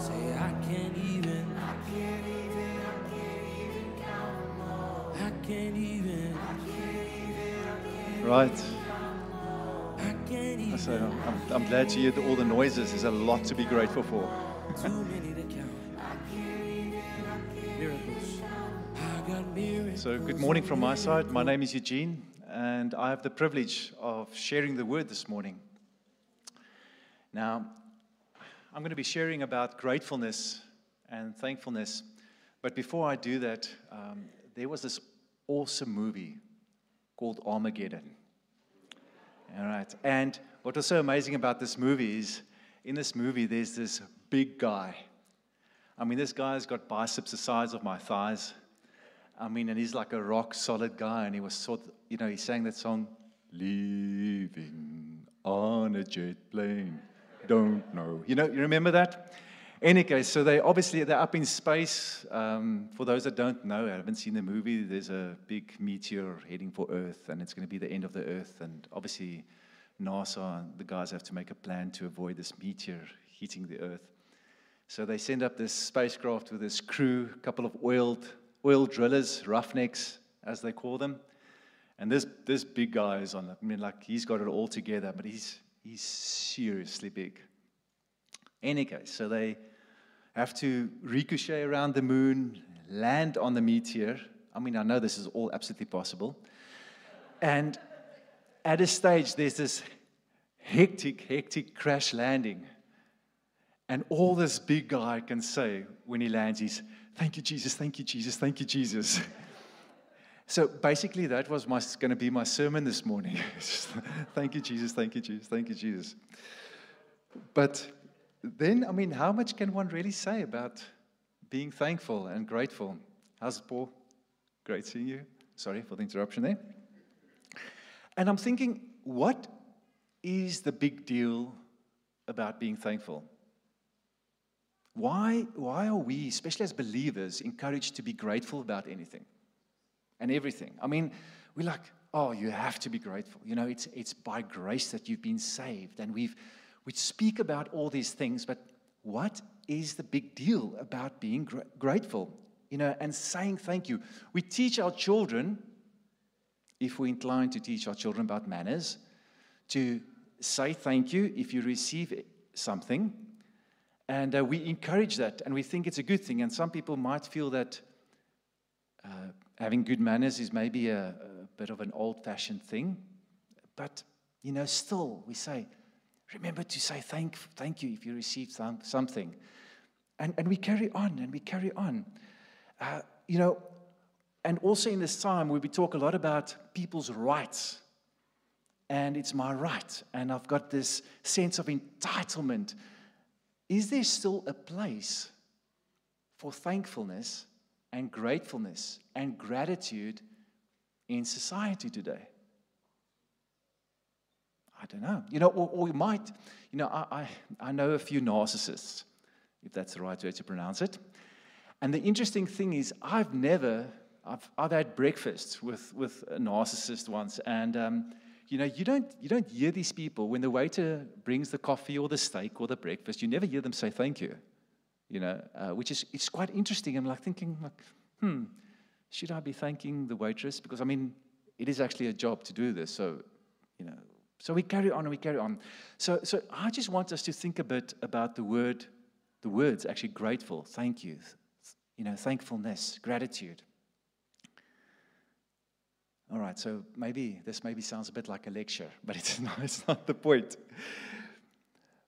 Say I can't even. I can't even. I can't even count them all. I can't even. I can't even. I can't, Right. I can't even. So I'm, I'm glad to hear all the noises. There's a lot to be grateful for. Too many to count. I can't even. I can't miracles. I got miracles. So, good morning from my side. My name is Eugene, and I have the privilege of sharing the word this morning. Now, I'm going to be sharing about gratefulness and thankfulness. But before I do that, um, there was this awesome movie called Armageddon. All right. And what was so amazing about this movie is in this movie, there's this big guy. I mean, this guy's got biceps the size of my thighs. I mean, and he's like a rock solid guy. And he was sort of, you know, he sang that song, Living on a jet plane. Don't know. You know, you remember that? Any case, so they obviously they're up in space. Um, for those that don't know, I haven't seen the movie. There's a big meteor heading for Earth, and it's going to be the end of the Earth. And obviously, NASA and the guys have to make a plan to avoid this meteor hitting the Earth. So they send up this spacecraft with this crew, a couple of oiled oil drillers, roughnecks, as they call them. And this this big guy is on. I mean, like he's got it all together, but he's he's seriously big. Any case, so they have to ricochet around the moon, land on the meteor. I mean, I know this is all absolutely possible. And at a stage, there's this hectic, hectic crash landing. And all this big guy can say when he lands is, Thank you, Jesus, thank you, Jesus, thank you, Jesus. So basically, that was going to be my sermon this morning. thank you, Jesus, thank you, Jesus, thank you, Jesus. But then, I mean, how much can one really say about being thankful and grateful? How's it, Paul? Great seeing you. Sorry for the interruption there. And I'm thinking, what is the big deal about being thankful? Why, why are we, especially as believers, encouraged to be grateful about anything and everything? I mean, we're like, oh, you have to be grateful. You know, it's, it's by grace that you've been saved. And we've, we speak about all these things, but what is the big deal about being gr- grateful? You know, and saying thank you. We teach our children, if we're inclined to teach our children about manners, to say thank you if you receive something. And uh, we encourage that and we think it's a good thing. And some people might feel that uh, having good manners is maybe a, a bit of an old fashioned thing. But, you know, still we say, remember to say thank, thank you if you receive some, something. And, and we carry on and we carry on. Uh, you know, and also in this time we talk a lot about people's rights. And it's my right. And I've got this sense of entitlement. Is there still a place for thankfulness and gratefulness and gratitude in society today? I don't know. You know, or, or we might, you know, I, I, I know a few narcissists, if that's the right way to pronounce it. And the interesting thing is, I've never, I've, I've had breakfast with, with a narcissist once, and um, you know, you don't, you don't hear these people when the waiter brings the coffee or the steak or the breakfast, you never hear them say thank you, you know, uh, which is it's quite interesting. I'm like thinking, like, hmm, should I be thanking the waitress? Because, I mean, it is actually a job to do this, so, you know, so we carry on and we carry on. So, so I just want us to think a bit about the word, the words actually grateful, thank you, you know, thankfulness, gratitude. All right, so maybe this maybe sounds a bit like a lecture, but it's not, it's not the point.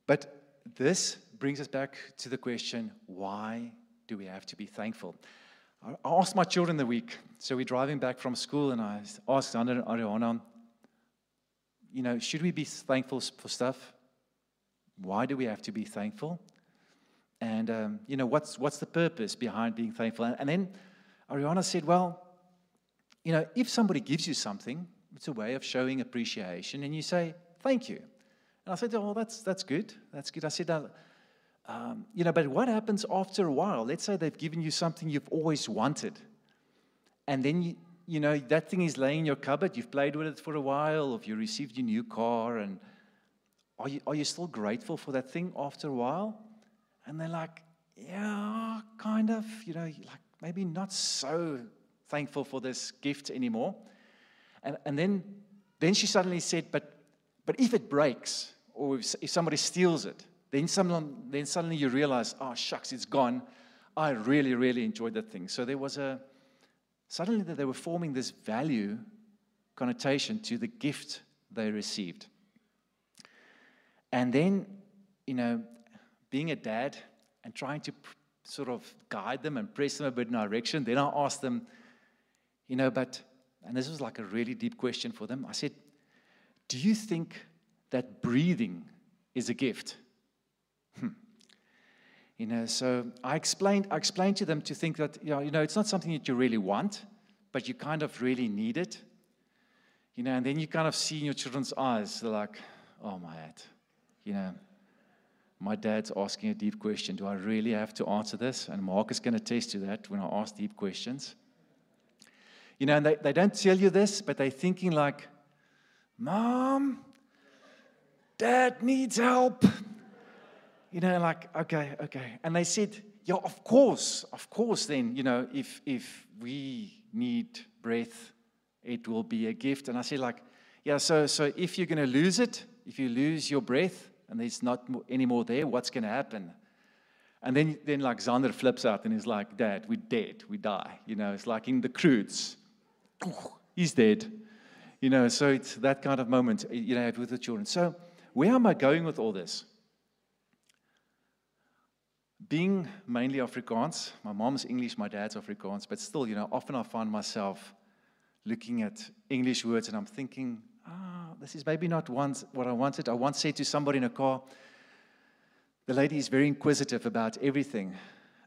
But this brings us back to the question why do we have to be thankful? I asked my children the week, so we're driving back from school, and I asked Sander and Ariana, you know, should we be thankful for stuff? Why do we have to be thankful? And, um, you know, what's, what's the purpose behind being thankful? And, and then Ariana said, well, you know, if somebody gives you something, it's a way of showing appreciation, and you say, thank you. And I said, oh, that's, that's good. That's good. I said, um, you know, but what happens after a while? Let's say they've given you something you've always wanted, and then you, you know, that thing is laying in your cupboard, you've played with it for a while, or you received your new car, and are you, are you still grateful for that thing after a while? And they're like, yeah, kind of, you know, like maybe not so thankful for this gift anymore. And, and then, then she suddenly said, but, but if it breaks or if, if somebody steals it, then, someone, then suddenly you realize, oh, shucks, it's gone. I really, really enjoyed that thing. So there was a, suddenly that they were forming this value connotation to the gift they received. And then, you know, being a dad and trying to sort of guide them and press them a bit in direction, then I asked them, you know, but, and this was like a really deep question for them. I said, Do you think that breathing is a gift? Hmm. You know, so I explained, I explained to them to think that, you know, you know, it's not something that you really want, but you kind of really need it. You know, and then you kind of see in your children's eyes, they're like, oh my head, you know, my dad's asking a deep question. Do I really have to answer this? And Mark is going to that when I ask deep questions. You know, and they, they don't tell you this, but they're thinking like, Mom, Dad needs help. You know, like, okay, okay. And they said, Yeah, of course, of course, then, you know, if if we need breath, it will be a gift. And I said, like, yeah, so so if you're gonna lose it, if you lose your breath and there's not any more there, what's gonna happen? And then, then like Xander flips out and he's like, Dad, we're dead, we die. You know, it's like in the Croods he's dead. You know, so it's that kind of moment, you know, with the children. So, where am I going with all this? Being mainly Afrikaans, my mom's English, my dad's Afrikaans, but still, you know, often I find myself looking at English words and I'm thinking, ah, this is maybe not once what I wanted. I once said to somebody in a car, the lady is very inquisitive about everything.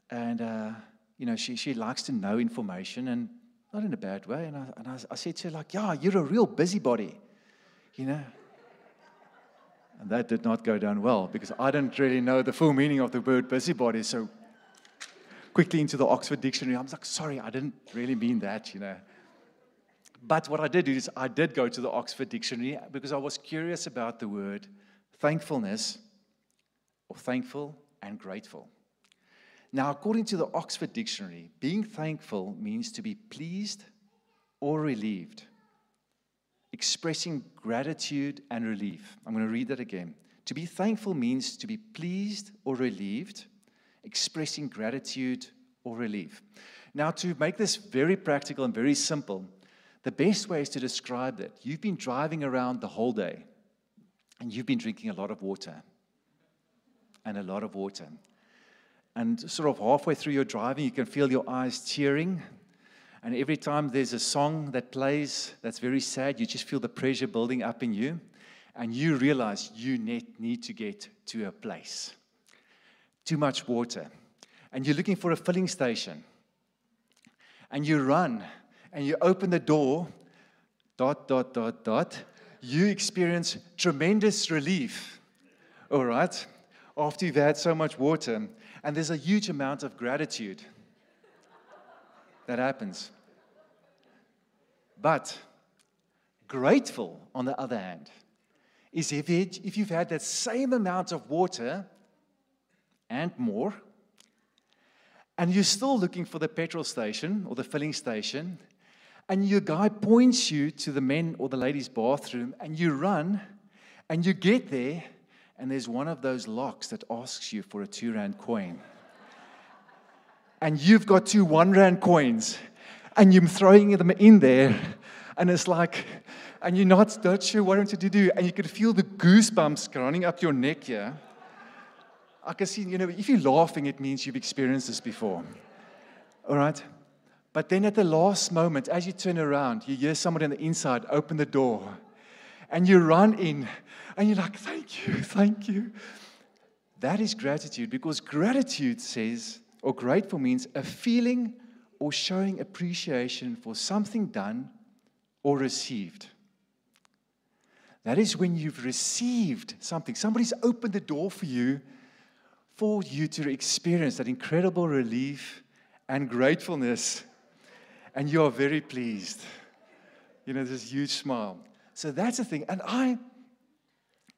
And, uh, you know, she, she likes to know information. And not in a bad way. And I, and I, I said to her, like, yeah, you're a real busybody, you know. And that did not go down well because I didn't really know the full meaning of the word busybody. So quickly into the Oxford Dictionary, I was like, sorry, I didn't really mean that, you know. But what I did do is I did go to the Oxford Dictionary because I was curious about the word thankfulness or thankful and grateful. Now, according to the Oxford Dictionary, being thankful means to be pleased or relieved, expressing gratitude and relief. I'm going to read that again. To be thankful means to be pleased or relieved, expressing gratitude or relief. Now, to make this very practical and very simple, the best way is to describe that. You've been driving around the whole day and you've been drinking a lot of water and a lot of water. And sort of halfway through your driving, you can feel your eyes tearing. And every time there's a song that plays that's very sad, you just feel the pressure building up in you. And you realize you need to get to a place. Too much water. And you're looking for a filling station. And you run and you open the door, dot, dot, dot, dot. You experience tremendous relief, all right, after you've had so much water. And there's a huge amount of gratitude that happens. But grateful, on the other hand, is if, it, if you've had that same amount of water and more, and you're still looking for the petrol station or the filling station, and your guy points you to the men or the ladies' bathroom, and you run, and you get there, and there's one of those locks that asks you for a two rand coin. And you've got two one rand coins, and you're throwing them in there, and it's like, and you're not, not sure what to do, and you can feel the goosebumps running up your neck here. I can see, you know, if you're laughing, it means you've experienced this before. All right? But then at the last moment, as you turn around, you hear somebody on the inside open the door and you run in and you're like, thank you, thank you. That is gratitude because gratitude says, or grateful means a feeling or showing appreciation for something done or received. That is when you've received something. Somebody's opened the door for you for you to experience that incredible relief and gratefulness. And you are very pleased. You know, this huge smile. So that's the thing. And I,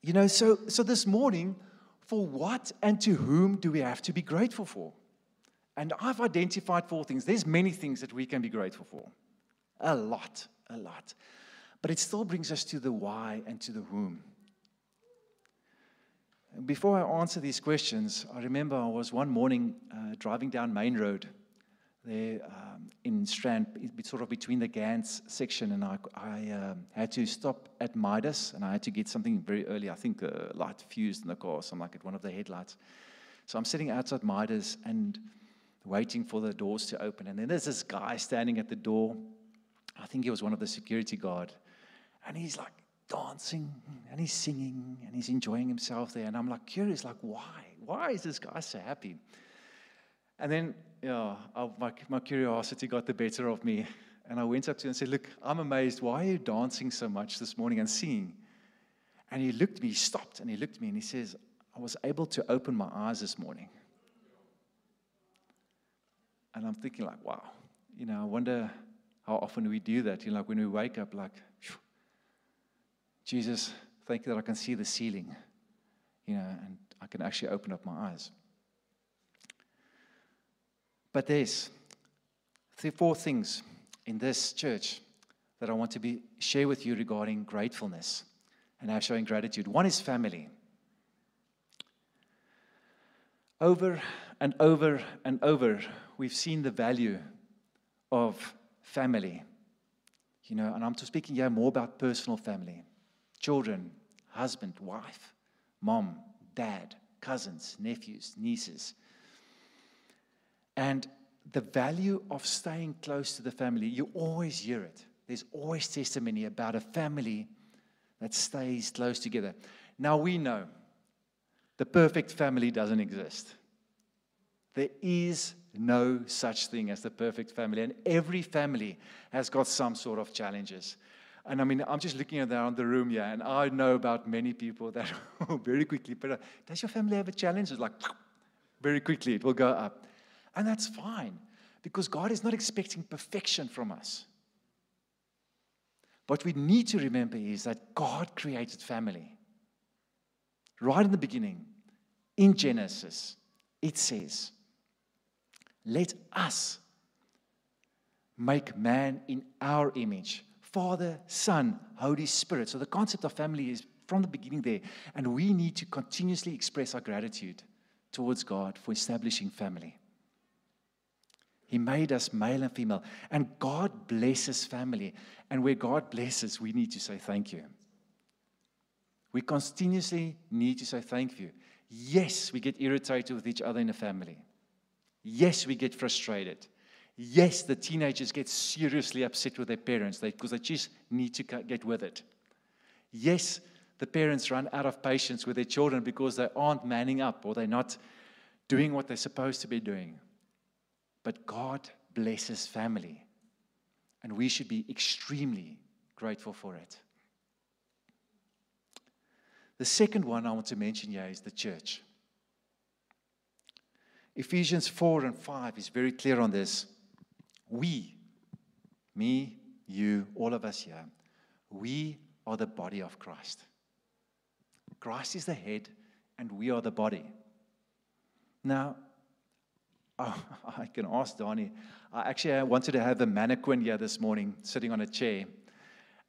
you know, so, so this morning, for what and to whom do we have to be grateful for? And I've identified four things. There's many things that we can be grateful for. A lot, a lot. But it still brings us to the why and to the whom. Before I answer these questions, I remember I was one morning uh, driving down Main Road there um, in Strand, sort of between the Gants section, and I, I um, had to stop at Midas, and I had to get something very early. I think a light fused in the car, something like it, one of the headlights. So I'm sitting outside Midas and waiting for the doors to open, and then there's this guy standing at the door. I think he was one of the security guard, and he's like dancing and he's singing and he's enjoying himself there, and I'm like curious, like why? Why is this guy so happy? And then yeah, I, my, my curiosity got the better of me. And I went up to him and said, Look, I'm amazed. Why are you dancing so much this morning and singing? And he looked at me, he stopped and he looked at me and he says, I was able to open my eyes this morning. And I'm thinking, like, wow, you know, I wonder how often we do that. You know, like when we wake up, like, Jesus, thank you that I can see the ceiling, you know, and I can actually open up my eyes. But there's three, four things in this church that I want to be, share with you regarding gratefulness and how showing gratitude. One is family. Over and over and over, we've seen the value of family. You know, and I'm speaking here more about personal family children, husband, wife, mom, dad, cousins, nephews, nieces. And the value of staying close to the family, you always hear it. There's always testimony about a family that stays close together. Now we know the perfect family doesn't exist. There is no such thing as the perfect family, and every family has got some sort of challenges. And I mean, I'm just looking around the room here, and I know about many people that very quickly, but does your family have a challenge? It's like very quickly it will go up. And that's fine because God is not expecting perfection from us. What we need to remember is that God created family. Right in the beginning, in Genesis, it says, Let us make man in our image Father, Son, Holy Spirit. So the concept of family is from the beginning there. And we need to continuously express our gratitude towards God for establishing family. He made us male and female. And God blesses family. And where God blesses, we need to say thank you. We continuously need to say thank you. Yes, we get irritated with each other in a family. Yes, we get frustrated. Yes, the teenagers get seriously upset with their parents because they, they just need to get with it. Yes, the parents run out of patience with their children because they aren't manning up or they're not doing what they're supposed to be doing. But God blesses family, and we should be extremely grateful for it. The second one I want to mention here is the church. Ephesians 4 and 5 is very clear on this. We, me, you, all of us here, we are the body of Christ. Christ is the head, and we are the body. Now, I can ask Donnie. I actually wanted to have a mannequin here this morning, sitting on a chair,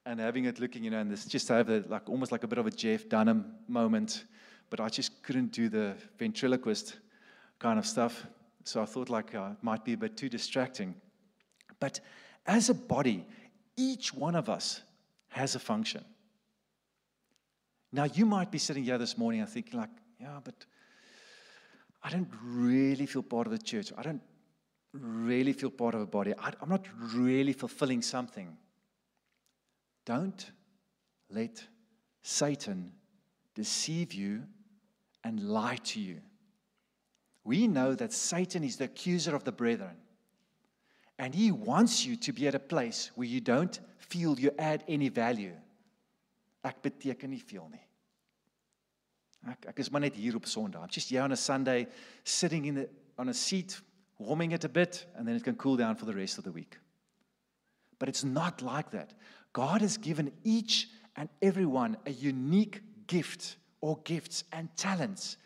and having it looking, you know, and this just to have a, like almost like a bit of a Jeff Dunham moment, but I just couldn't do the ventriloquist kind of stuff. So I thought like uh, it might be a bit too distracting. But as a body, each one of us has a function. Now you might be sitting here this morning and thinking like, yeah, but I don't really feel part of the church. I don't really feel part of a body. I, I'm not really fulfilling something. Don't let Satan deceive you and lie to you. We know that Satan is the accuser of the brethren. And he wants you to be at a place where you don't feel you add any value. Ek beteken nie veel nie. Ek ek is maar net hier op Sondag. I'm just here on a Sunday sitting in the, on a seat warming it a bit and then it can cool down for the rest of the week. But it's not like that. God has given each and everyone a unique gift or gifts and talents.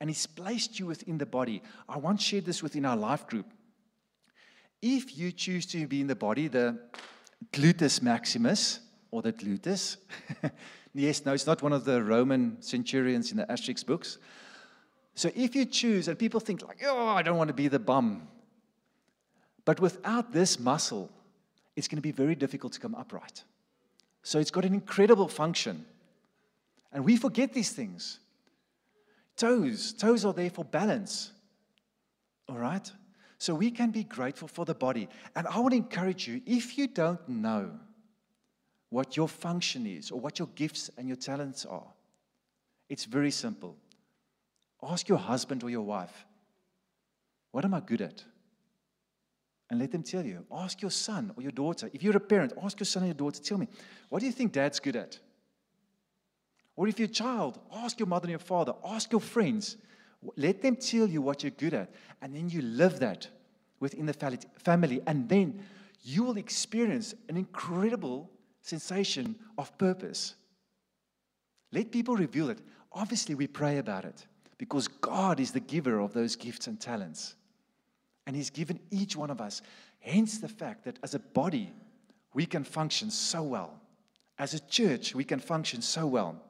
And He's placed you within the body. I once shared this within our life group. If you choose to be in the body, the gluteus maximus or the gluteus, yes, no, it's not one of the Roman centurions in the Asterix books. So if you choose, and people think like, oh, I don't want to be the bum. But without this muscle, it's going to be very difficult to come upright. So it's got an incredible function. And we forget these things. Toes, toes are there for balance. All right? So we can be grateful for the body. And I to encourage you if you don't know what your function is or what your gifts and your talents are, it's very simple. Ask your husband or your wife, What am I good at? And let them tell you. Ask your son or your daughter. If you're a parent, ask your son or your daughter, tell me, What do you think dad's good at? Or if you're a child, ask your mother and your father, ask your friends. Let them tell you what you're good at. And then you live that within the family. And then you will experience an incredible sensation of purpose. Let people reveal it. Obviously, we pray about it because God is the giver of those gifts and talents. And He's given each one of us. Hence, the fact that as a body, we can function so well. As a church, we can function so well.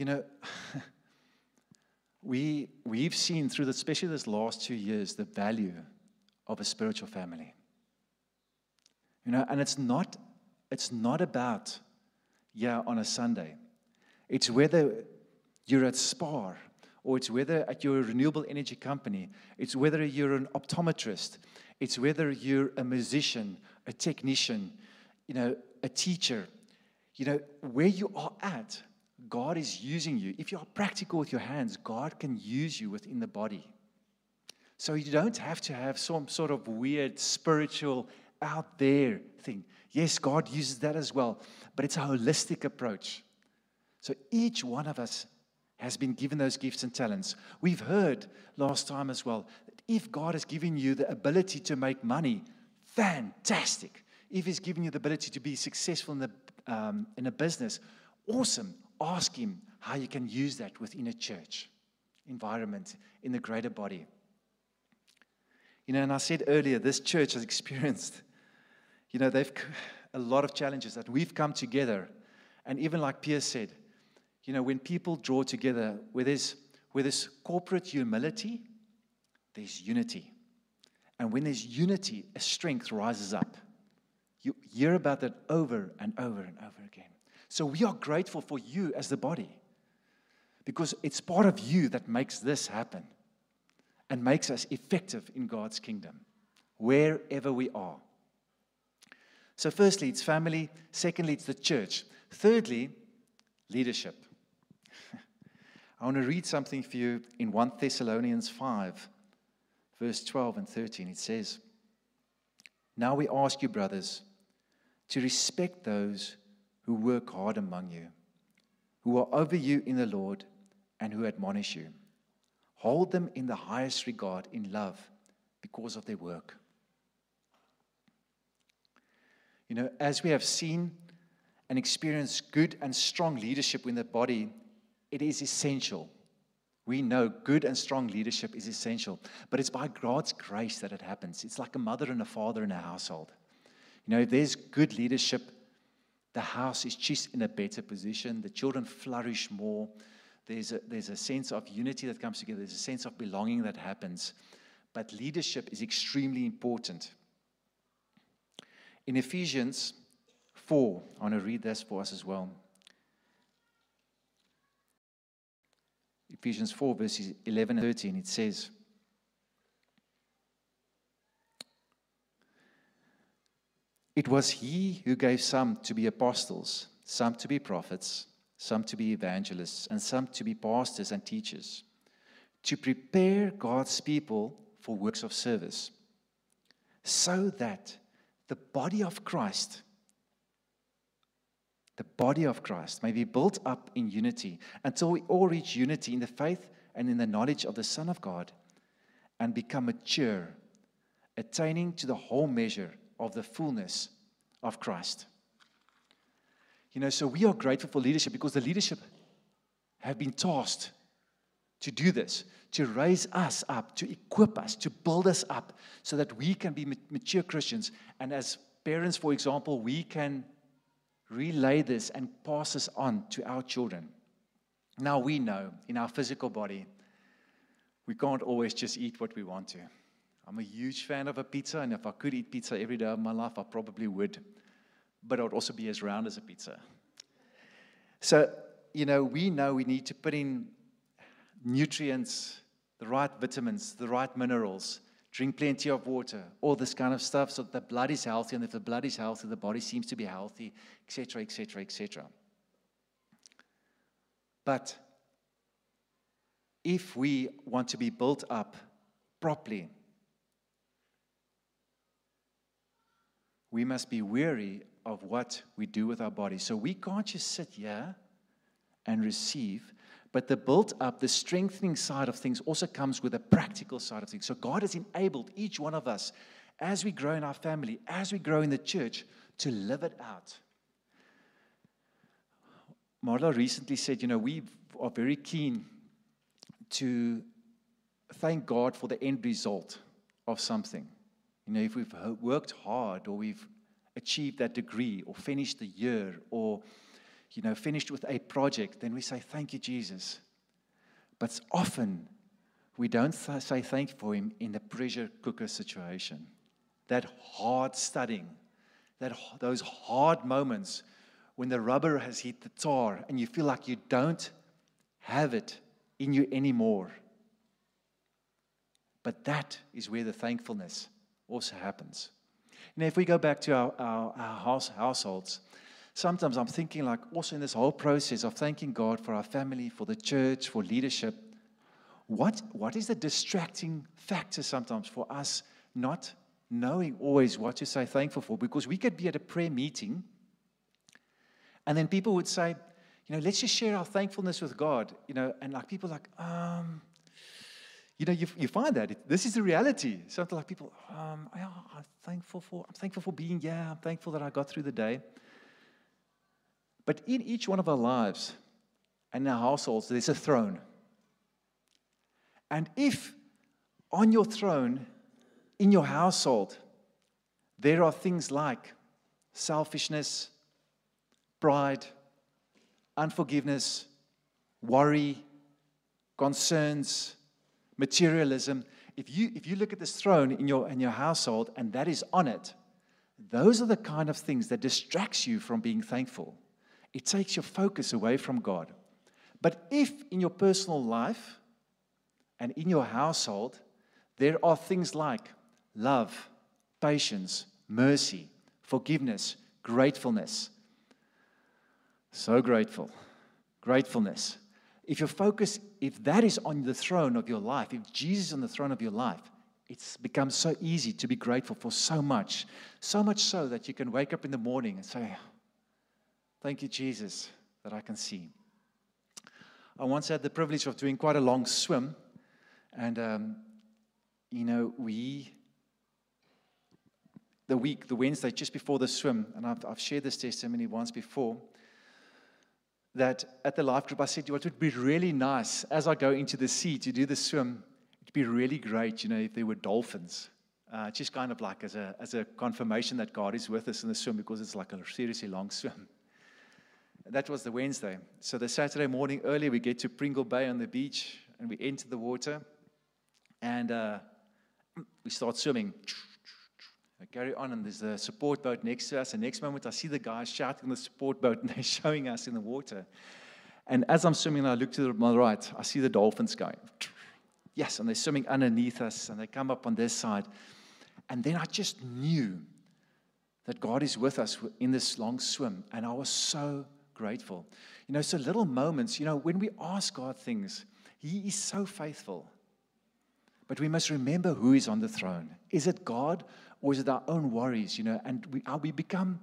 You know, we, we've seen through, the, especially this last two years, the value of a spiritual family. You know, and it's not, it's not about, yeah, on a Sunday. It's whether you're at SPAR, or it's whether at your renewable energy company, it's whether you're an optometrist, it's whether you're a musician, a technician, you know, a teacher. You know, where you are at, God is using you. If you are practical with your hands, God can use you within the body. So you don't have to have some sort of weird spiritual out there thing. Yes, God uses that as well, but it's a holistic approach. So each one of us has been given those gifts and talents. We've heard last time as well that if God has given you the ability to make money, fantastic. If He's given you the ability to be successful in, the, um, in a business, awesome ask Him how you can use that within a church environment, in the greater body. You know, and I said earlier, this church has experienced, you know, they've a lot of challenges that we've come together. And even like Pierre said, you know, when people draw together, where there's, where there's corporate humility, there's unity. And when there's unity, a strength rises up. You hear about that over and over and over again. So we are grateful for you as the body because it's part of you that makes this happen and makes us effective in God's kingdom wherever we are. So, firstly, it's family. Secondly, it's the church. Thirdly, leadership. I want to read something for you in 1 Thessalonians 5, verse 12 and 13. It says, Now we ask you, brothers, to respect those who work hard among you, who are over you in the Lord, and who admonish you. Hold them in the highest regard in love because of their work. You know, as we have seen and experienced good and strong leadership in the body, it is essential. We know good and strong leadership is essential, but it's by God's grace that it happens. It's like a mother and a father in a household. You know, if there's good leadership, the house is just in a better position. The children flourish more. There's a, there's a sense of unity that comes together, there's a sense of belonging that happens. But leadership is extremely important. In Ephesians 4, I want to read this for us as well. Ephesians 4, verses 11 and 13, it says, It was he who gave some to be apostles, some to be prophets, some to be evangelists, and some to be pastors and teachers, to prepare God's people for works of service, so that the body of Christ, the body of Christ, may be built up in unity until we all reach unity in the faith and in the knowledge of the Son of God and become mature, attaining to the whole measure of the fullness of Christ. You know, so we are grateful for leadership because the leadership have been tasked to do this, to raise us up, to equip us, to build us up so that we can be mature Christians. And as parents, for example, we can relay this and pass this on to our children. Now we know in our physical body, we can't always just eat what we want to. I'm a huge fan of a pizza, and if I could eat pizza every day of my life, I probably would. But I would also be as round as a pizza. So, you know, we know we need to put in nutrients, the right vitamins, the right minerals, drink plenty of water, all this kind of stuff, so the blood is healthy. And if the blood is healthy, the body seems to be healthy, etc., etc., etc. But if we want to be built up properly, we must be wary of what we do with our body. So we can't just sit here and receive, but the built up, the strengthening side of things also comes with a practical side of things. So God has enabled each one of us as we grow in our family, as we grow in the church, to live it out. Marla recently said, you know, we are very keen to thank God for the end result of something. You know, if we've worked hard or we've achieved that degree or finished the year or, you know, finished with a project, then we say, Thank you, Jesus. But often we don't say thank you for Him in the pressure cooker situation. That hard studying, that, those hard moments when the rubber has hit the tar and you feel like you don't have it in you anymore. But that is where the thankfulness also happens. Know, if we go back to our, our, our house, households, sometimes I'm thinking, like, also in this whole process of thanking God for our family, for the church, for leadership, what, what is the distracting factor sometimes for us not knowing always what to say thankful for? Because we could be at a prayer meeting, and then people would say, you know, let's just share our thankfulness with God, you know, and like people like, um, you know, you, you find that it, this is the reality. Something like people, um, yeah, I'm thankful for, I'm thankful for being, yeah, I'm thankful that I got through the day. But in each one of our lives and our households, there's a throne. And if on your throne, in your household, there are things like selfishness, pride, unforgiveness, worry, concerns, materialism, if you, if you look at this throne in your, in your household and that is on it, those are the kind of things that distracts you from being thankful. It takes your focus away from God. But if in your personal life and in your household, there are things like love, patience, mercy, forgiveness, gratefulness. So grateful. Gratefulness if your focus, if that is on the throne of your life, if Jesus is on the throne of your life, it's become so easy to be grateful for so much. So much so that you can wake up in the morning and say, Thank you, Jesus, that I can see. I once had the privilege of doing quite a long swim. And, um, you know, we, the week, the Wednesday just before the swim, and I've, I've shared this testimony once before that at the life group, I said, it would be really nice as I go into the sea to do the swim, it'd be really great, you know, if there were dolphins. Uh, just kind of like as a, as a confirmation that God is with us in the swim because it's like a seriously long swim. That was the Wednesday. So the Saturday morning early, we get to Pringle Bay on the beach and we enter the water and uh, we start swimming. I carry on, and there's a support boat next to us. And next moment, I see the guys shouting on the support boat, and they're showing us in the water. And as I'm swimming, I look to my right, I see the dolphins going. Yes, and they're swimming underneath us, and they come up on this side. And then I just knew that God is with us in this long swim, and I was so grateful. You know, so little moments, you know, when we ask God things, He is so faithful. But we must remember who is on the throne. Is it God or is it our own worries, you know? And we, uh, we become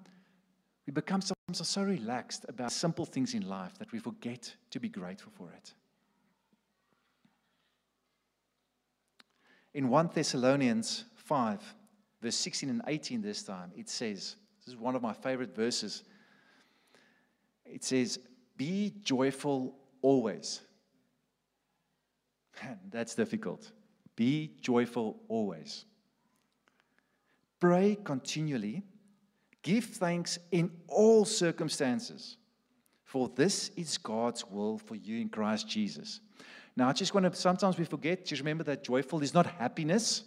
we become sometimes so relaxed about simple things in life that we forget to be grateful for it. In 1 Thessalonians 5, verse 16 and 18 this time, it says, this is one of my favorite verses. it says, Be joyful always. Man, that's difficult. Be joyful always. Pray continually. Give thanks in all circumstances, for this is God's will for you in Christ Jesus. Now, I just want to, sometimes we forget, just remember that joyful is not happiness,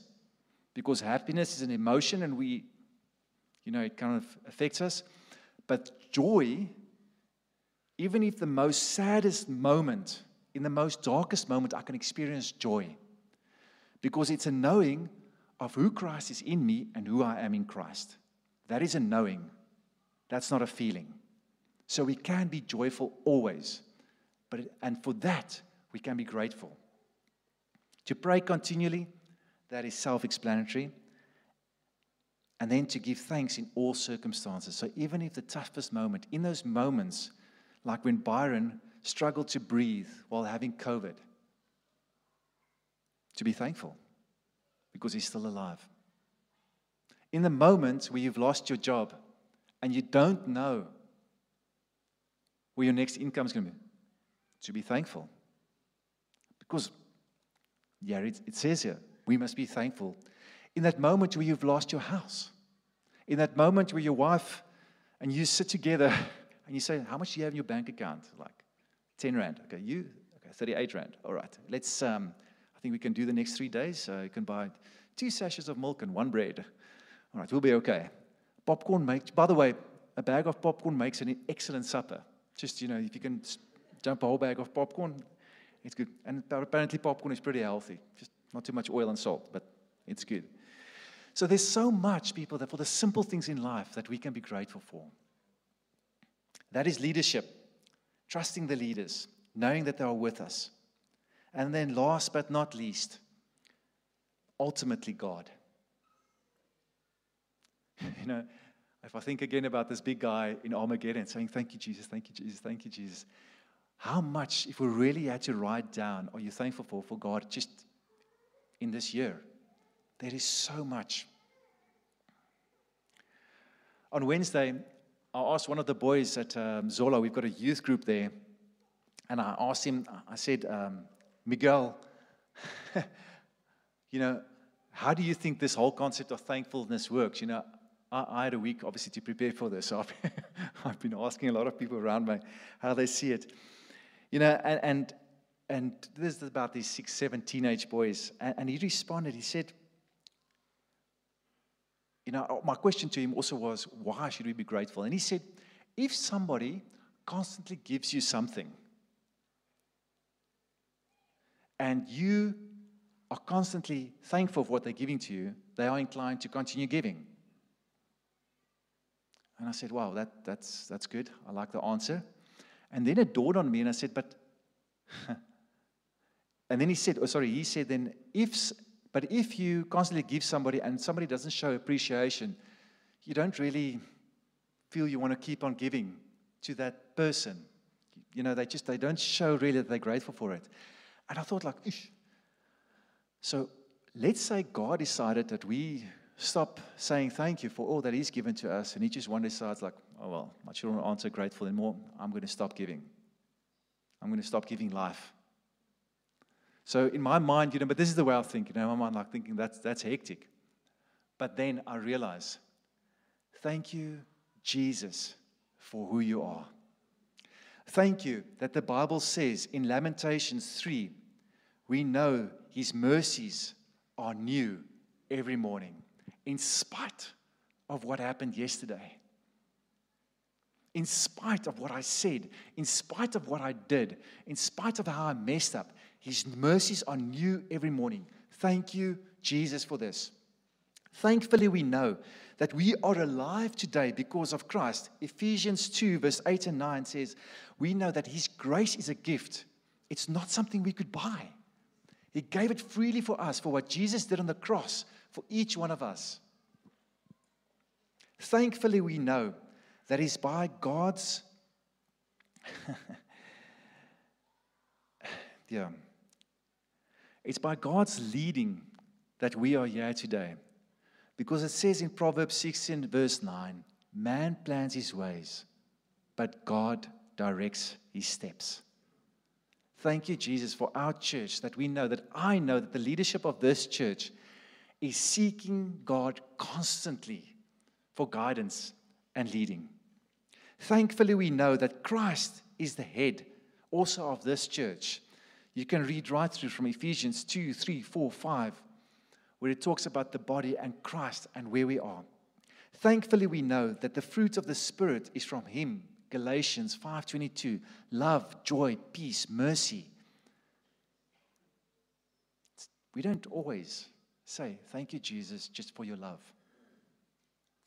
because happiness is an emotion and we, you know, it kind of affects us. But joy, even if the most saddest moment, in the most darkest moment, I can experience joy because it's a knowing of who Christ is in me and who I am in Christ. That is a knowing, that's not a feeling. So we can be joyful always, but, and for that, we can be grateful. To pray continually, that is self explanatory. And then to give thanks in all circumstances. So even if the toughest moment, in those moments, like when Byron struggled to breathe while having COVID, to be thankful because he's still alive. In the moment where you've lost your job and you don't know where your next income is going to be, to be thankful. Because, yeah, it, it says here, we must be thankful. In that moment where you've lost your house, in that moment where your wife and you sit together and you say, How much do you have in your bank account? Like 10 Rand. Okay, you, okay, 38 Rand. All right, let's, um, I think we can do the next three days. You can buy two sachets of milk and one bread. All right, we'll be okay. Popcorn makes, by the way, a bag of popcorn makes an excellent supper. Just, you know, if you can jump a whole bag of popcorn, it's good. And apparently, popcorn is pretty healthy. Just not too much oil and salt, but it's good. So there's so much, people, that for the simple things in life that we can be grateful for. That is leadership, trusting the leaders, knowing that they are with us. And then, last but not least, ultimately God. You know, if I think again about this big guy in Armageddon saying, Thank you, Jesus, thank you, Jesus, thank you, Jesus. How much, if we really had to write down, are you thankful for, for God just in this year? There is so much. On Wednesday, I asked one of the boys at um, Zola, we've got a youth group there, and I asked him, I said, um, Miguel, you know, how do you think this whole concept of thankfulness works? You know, I, I had a week, obviously, to prepare for this. So I've, I've, been asking a lot of people around me how they see it. You know, and, and, and this is about these six, seven teenage boys. And, and he responded, he said, you know, my question to him also was, why should we be grateful? And he said, if somebody constantly gives you something, and you are constantly thankful for what they're giving to you, they are inclined to continue giving. And I said, Wow, that, that's, that's good. I like the answer. And then it dawned on me, and I said, But, and then he said, Oh, sorry, he said, then if, but if you constantly give somebody and somebody doesn't show appreciation, you don't really feel you want to keep on giving to that person. You know, they just, they don't show really that they're grateful for it. And I thought, like, Ish. so let's say God decided that we stop saying thank you for all that He's given to us, and He just one decides, like, oh, well, my children aren't so grateful anymore. I'm going to stop giving. I'm going to stop giving life. So in my mind, you know, but this is the way I think, you know, my mind, like thinking that's, that's hectic. But then I realize, thank you, Jesus, for who you are. Thank you that the Bible says in Lamentations 3 we know His mercies are new every morning, in spite of what happened yesterday. In spite of what I said, in spite of what I did, in spite of how I messed up, His mercies are new every morning. Thank you, Jesus, for this. Thankfully, we know that we are alive today because of Christ. Ephesians 2, verse 8 and 9 says, We know that His grace is a gift, it's not something we could buy. He gave it freely for us for what Jesus did on the cross for each one of us. Thankfully, we know that it's by God's. yeah. It's by God's leading that we are here today. Because it says in Proverbs 16, verse 9, man plans his ways, but God directs his steps. Thank you, Jesus, for our church that we know that I know that the leadership of this church is seeking God constantly for guidance and leading. Thankfully, we know that Christ is the head also of this church. You can read right through from Ephesians 2, 3, 4, 5, where it talks about the body and Christ and where we are. Thankfully, we know that the fruit of the Spirit is from Him. Galatians 5:22, love, joy, peace, mercy. We don't always say, Thank you, Jesus, just for your love.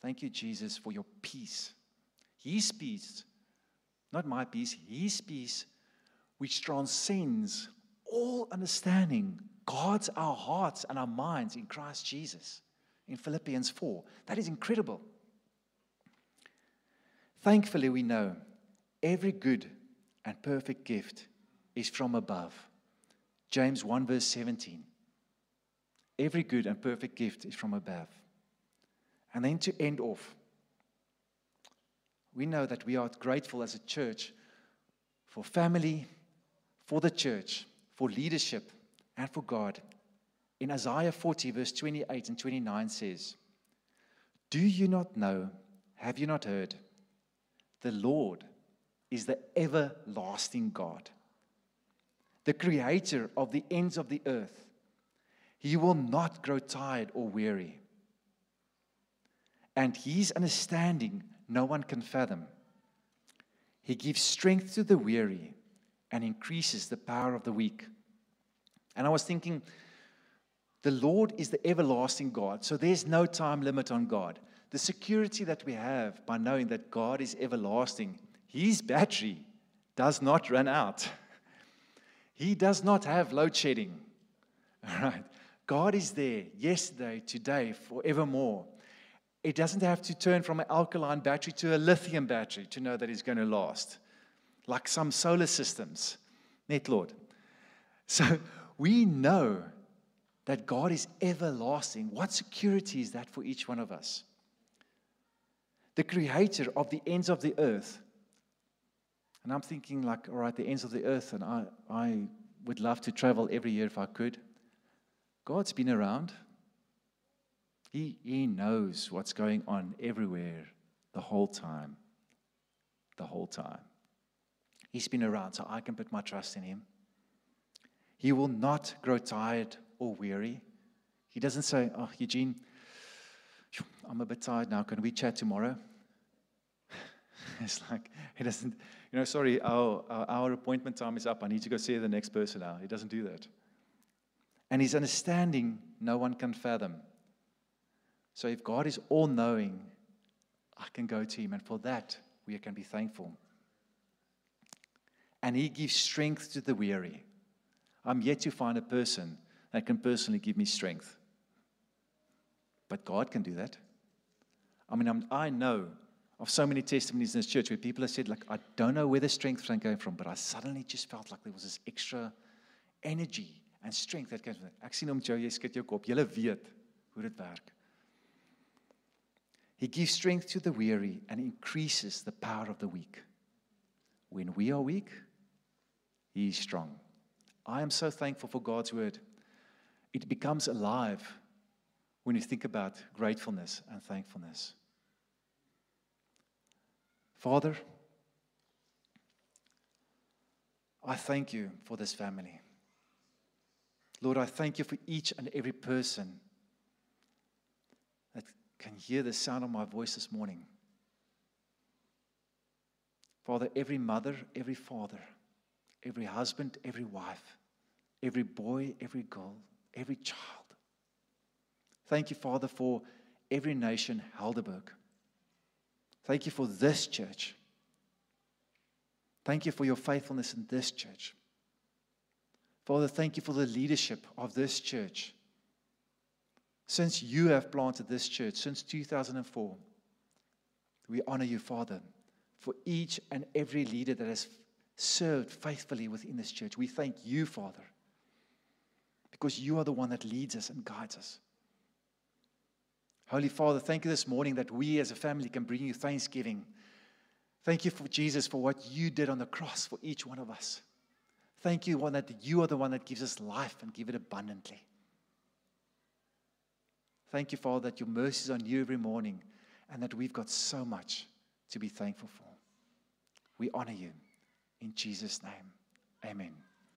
Thank you, Jesus, for your peace. His peace, not my peace, His peace, which transcends all understanding, guards our hearts and our minds in Christ Jesus in Philippians 4. That is incredible. Thankfully, we know every good and perfect gift is from above. James 1, verse 17. Every good and perfect gift is from above. And then to end off, we know that we are grateful as a church for family, for the church, for leadership, and for God. In Isaiah 40, verse 28 and 29 says, Do you not know? Have you not heard? The Lord is the everlasting God, the creator of the ends of the earth. He will not grow tired or weary. And his understanding no one can fathom. He gives strength to the weary and increases the power of the weak. And I was thinking, the Lord is the everlasting God, so there's no time limit on God. The security that we have by knowing that God is everlasting, His battery does not run out. He does not have load shedding. All right. God is there yesterday, today, forevermore. It doesn't have to turn from an alkaline battery to a lithium battery to know that it's going to last, like some solar systems. Net Lord. So we know that God is everlasting. What security is that for each one of us? The creator of the ends of the earth. And I'm thinking, like, all right, the ends of the earth, and I, I would love to travel every year if I could. God's been around. He, he knows what's going on everywhere the whole time. The whole time. He's been around, so I can put my trust in Him. He will not grow tired or weary. He doesn't say, Oh, Eugene, I'm a bit tired now. Can we chat tomorrow? it's like, he doesn't, you know, sorry, our, our appointment time is up. I need to go see the next person now. He doesn't do that. And his understanding, no one can fathom. So if God is all knowing, I can go to him. And for that, we can be thankful. And he gives strength to the weary. I'm yet to find a person that can personally give me strength. But God can do that. I mean, I'm, i know of so many testimonies in this church where people have said, like, I don't know where the strength came from, but I suddenly just felt like there was this extra energy and strength that came from it. Ek sien hom Joe, jy skud jou kop. Jy weet hoe dit werk. He gives strength to the weary and increases the power of the weak. When we are weak, He is strong. I am so thankful for God's word. It becomes alive when you think about gratefulness and thankfulness. Father, I thank you for this family. Lord, I thank you for each and every person that can hear the sound of my voice this morning. Father, every mother, every father, every husband, every wife, every boy, every girl, every child. Thank you, Father, for every nation, Helderberg. Thank you for this church. Thank you for your faithfulness in this church. Father, thank you for the leadership of this church. Since you have planted this church, since 2004, we honor you, Father, for each and every leader that has served faithfully within this church. We thank you, Father, because you are the one that leads us and guides us. Holy Father, thank you this morning that we as a family can bring you thanksgiving Thank you for Jesus for what you did on the cross for each one of us. Thank you, one that you are the one that gives us life and give it abundantly. Thank you, Father, that your mercies are new every morning and that we've got so much to be thankful for. We honor you. In Jesus' name, amen.